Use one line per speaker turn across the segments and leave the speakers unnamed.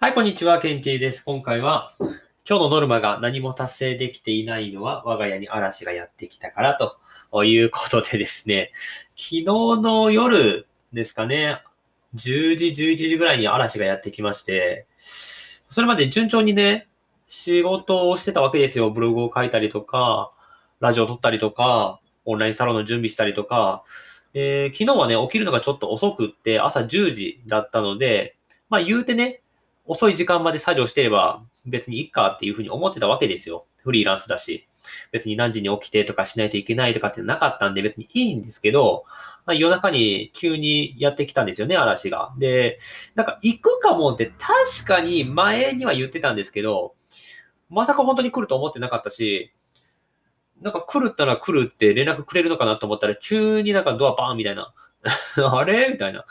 はい、こんにちは、ケンチーです。今回は、今日のノルマが何も達成できていないのは、我が家に嵐がやってきたからということでですね、昨日の夜ですかね、10時、11時ぐらいに嵐がやってきまして、それまで順調にね、仕事をしてたわけですよ。ブログを書いたりとか、ラジオを撮ったりとか、オンラインサロンの準備したりとか、で昨日はね、起きるのがちょっと遅くって、朝10時だったので、まあ言うてね、遅い時間まで作業してれば別にいいかっていうふうに思ってたわけですよ。フリーランスだし。別に何時に起きてとかしないといけないとかってなかったんで別にいいんですけど、まあ、夜中に急にやってきたんですよね、嵐が。で、なんか行くかもって確かに前には言ってたんですけど、まさか本当に来ると思ってなかったし、なんか来るったら来るって連絡くれるのかなと思ったら急になんかドアバーンみたいな。あれ？みたいな。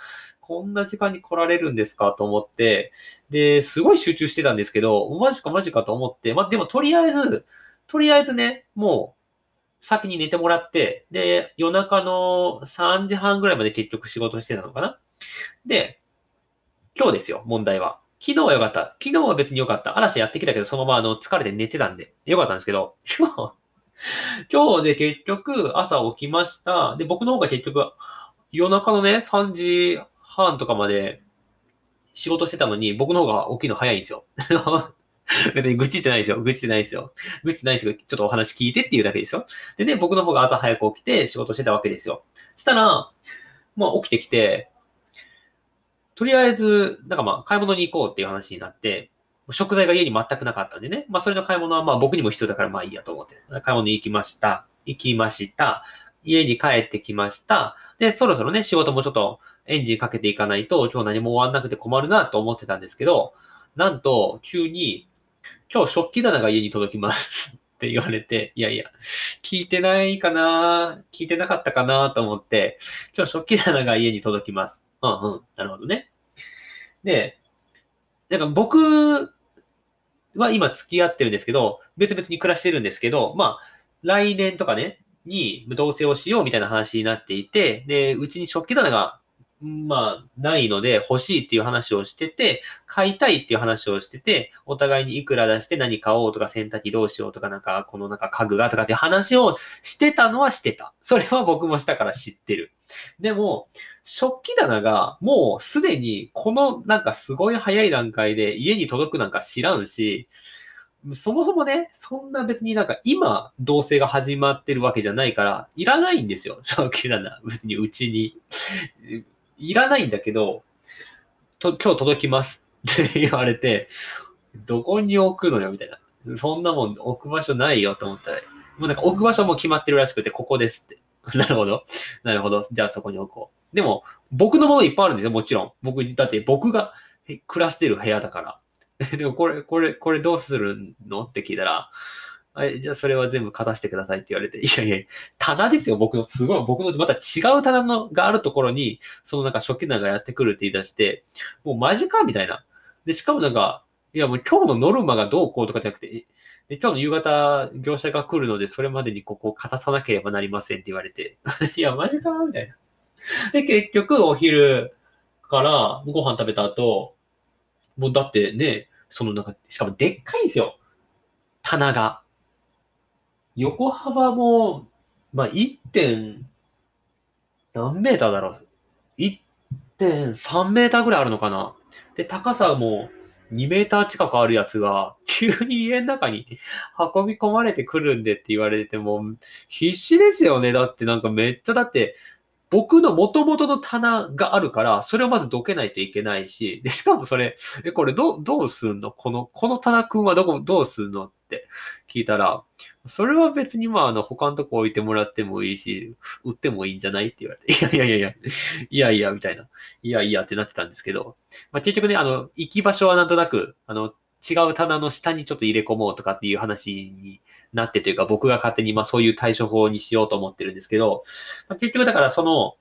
こんな時間に来られるんですかと思って、で、すごい集中してたんですけど、マジかマジかと思って、まあ、でもとりあえず、とりあえずね、もう、先に寝てもらって、で、夜中の3時半ぐらいまで結局仕事してたのかなで、今日ですよ、問題は。昨日は良かった。昨日は別に良かった。嵐やってきたけど、そのままあの疲れて寝てたんで、良かったんですけど、今日、今日で結局朝起きました。で、僕の方が結局夜中のね、3時半とかまで仕事してたのに、僕の方が起きるの早いんですよ。別に愚痴ってないですよ。愚痴ってないですよ。愚痴ないですけど、ちょっとお話聞いてっていうだけですよ。でね、僕の方が朝早く起きて仕事してたわけですよ。したら、まあ起きてきて、とりあえず、なんかまあ買い物に行こうっていう話になって、食材が家に全くなかったんでね。まあそれの買い物はまあ僕にも必要だからまあいいやと思って。買い物に行きました。行きました。家に帰ってきました。で、そろそろね、仕事もちょっとエンジンかけていかないと今日何も終わんなくて困るなと思ってたんですけど、なんと急に今日食器棚が家に届きます って言われて、いやいや、聞いてないかな聞いてなかったかなと思って、今日食器棚が家に届きます。うんうん。なるほどね。で、なんか僕は今付き合ってるんですけど、別々に暮らしてるんですけど、まあ、来年とかね、に同棲をしようみたいな話になっていて、で、うちに食器棚が、まあ、ないので欲しいっていう話をしてて、買いたいっていう話をしてて、お互いにいくら出して何買おうとか洗濯機どうしようとかなんか、このなんか家具がとかっていう話をしてたのはしてた。それは僕もしたから知ってる。でも、食器棚がもうすでにこのなんかすごい早い段階で家に届くなんか知らんし、そもそもね、そんな別になんか今、同棲が始まってるわけじゃないから、いらないんですよ。食器棚。別にうちに。いらないんだけど、と、今日届きますって言われて、どこに置くのよみたいな。そんなもん置く場所ないよと思ったら、もうなんか置く場所も決まってるらしくて、ここですって。なるほど。なるほど。じゃあそこに置こう。でも、僕のものいっぱいあるんですよ、もちろん。僕、だって僕が暮らしてる部屋だから。でもこれ、これ、これどうするの？って聞いたら、あじゃあそれは全部片してくださいって言われて、いやいや、棚ですよ、僕の、すごい、僕の、また違う棚のがあるところに、そのなんか食器棚がやってくるって言い出して、もうマジかみたいな。で、しかもなんか、いやもう今日のノルマがどうこうとかじゃなくて、で今日の夕方、業者が来るので、それまでにここを片さなければなりませんって言われて、いや、マジかみたいな。で、結局、お昼からご飯食べた後、もうだってね、そのなんか、しかもでっかいんですよ。棚が。横幅も、まあ、1. 点、何メーターだろう。1.3メーターぐらいあるのかな。で、高さも2メーター近くあるやつが、急に家の中に 運び込まれてくるんでって言われても、必死ですよね。だってなんかめっちゃ、だって、僕の元々の棚があるから、それをまずどけないといけないし、で、しかもそれ、え、これど、どうすんの？この、この棚くんはどこ、どうすんのって聞いたら、それは別にまあ、あの、他のとこ置いてもらってもいいし、売ってもいいんじゃないって言われて、いやいやいやいや、いやいや、みたいな。いやいやってなってたんですけど、まあ結局ね、あの、行き場所はなんとなく、あの、違う棚の下にちょっと入れ込もうとかっていう話になってというか、僕が勝手にまあそういう対処法にしようと思ってるんですけど、まあ、結局だからその、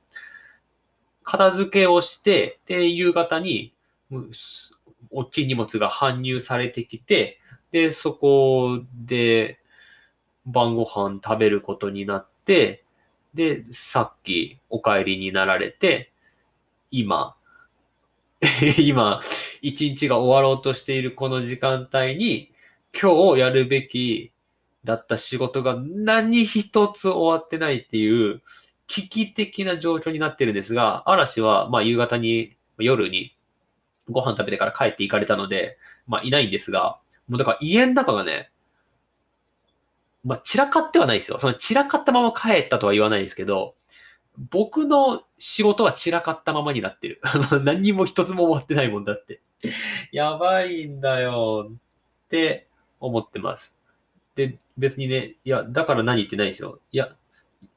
片付けをして、で、夕方に、うんす大きい荷物が搬入されてきて、で、そこで晩ご飯食べることになって、で、さっきお帰りになられて、今、今、一日が終わろうとしているこの時間帯に、今日やるべきだった仕事が何一つ終わってないっていう危機的な状況になってるんですが、嵐は、まあ夕方に、夜にご飯食べてから帰って行かれたので、まあいないんですが、もうだから家の中がね、まあ散らかってはないですよ。その散らかったまま帰ったとは言わないですけど、僕の仕事は散らかったままになってる。何にも一つも終わってないもんだって。やばいんだよって思ってます。で、別にね、いや、だから何言ってないですよ。いや、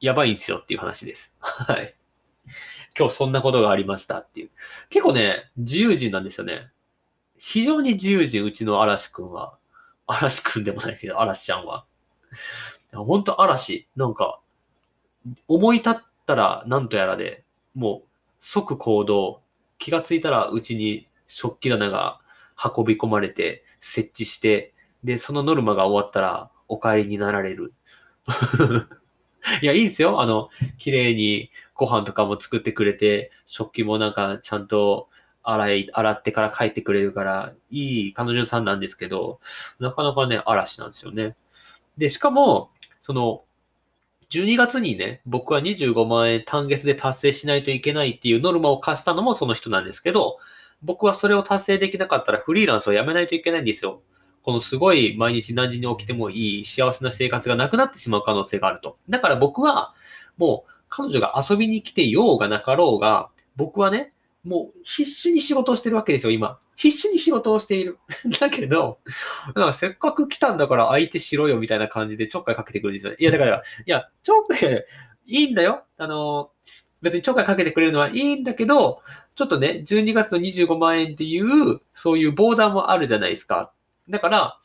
やばいんですよっていう話です。はい。今日そんなことがありましたっていう。結構ね、自由人なんですよね。非常に自由人、うちの嵐くんは。嵐くんでもないけど、嵐ちゃんは。ほんと嵐。なんか、思い立ってったらなんとやらで、もう即行動、気がついたらうちに食器棚が運び込まれて設置して、で、そのノルマが終わったらお帰りになられる。いや、いいんですよ。あの、綺麗にご飯とかも作ってくれて、食器もなんかちゃんと洗い、洗ってから帰ってくれるから、いい彼女さんなんですけど、なかなかね、嵐なんですよね。で、しかも、その、12月にね、僕は25万円単月で達成しないといけないっていうノルマを課したのもその人なんですけど、僕はそれを達成できなかったらフリーランスを辞めないといけないんですよ。このすごい毎日何時に起きてもいい幸せな生活がなくなってしまう可能性があると。だから僕はもう彼女が遊びに来てようがなかろうが、僕はね、もう必死に仕事をしてるわけですよ、今。必死に仕事をしている。だけど、せっかく来たんだから相手しろよみたいな感じでちょっかいかけてくるんですよね。いや、だから、いや、ちょっかい、いいんだよ。あの、別にちょっかいかけてくれるのはいいんだけど、ちょっとね、12月の25万円っていう、そういうボーダーもあるじゃないですか。だから、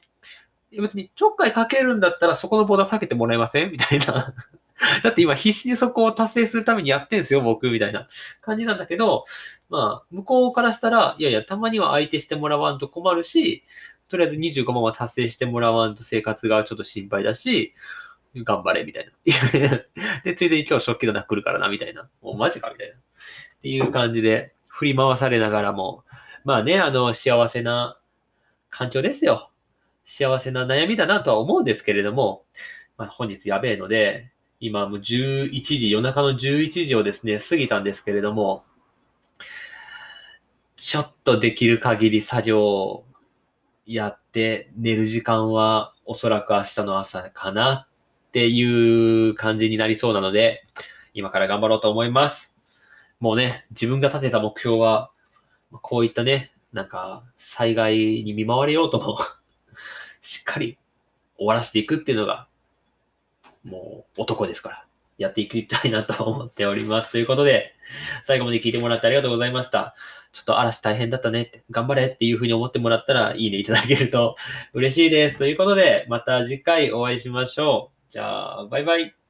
別にちょっかいかけるんだったらそこのボーダー避けてもらえません？みたいな だって今必死にそこを達成するためにやってんすよ、僕、みたいな感じなんだけど、まあ、向こうからしたら、いやいや、たまには相手してもらわんと困るし、とりあえず25万は達成してもらわんと生活がちょっと心配だし、頑張れ、みたいな。で、ついでに今日食器の中来るからな、みたいな。もうマジか、みたいな。っていう感じで、振り回されながらも、まあね、あの、幸せな環境ですよ。幸せな悩みだなとは思うんですけれども、まあ、本日やべえので、今もう11時、夜中の11時をですね、過ぎたんですけれども、ちょっとできる限り作業をやって寝る時間はおそらく明日の朝かなっていう感じになりそうなので、今から頑張ろうと思います。もうね、自分が立てた目標は、こういったね、なんか災害に見舞われようとも しっかり終わらせていくっていうのがもう男ですから、やっていきたいなと思っております。ということで、最後まで聞いてもらってありがとうございました。ちょっと嵐大変だったねって、頑張れっていうふうに思ってもらったら、いいねいただけると嬉しいです。ということで、また次回お会いしましょう。じゃあ、バイバイ。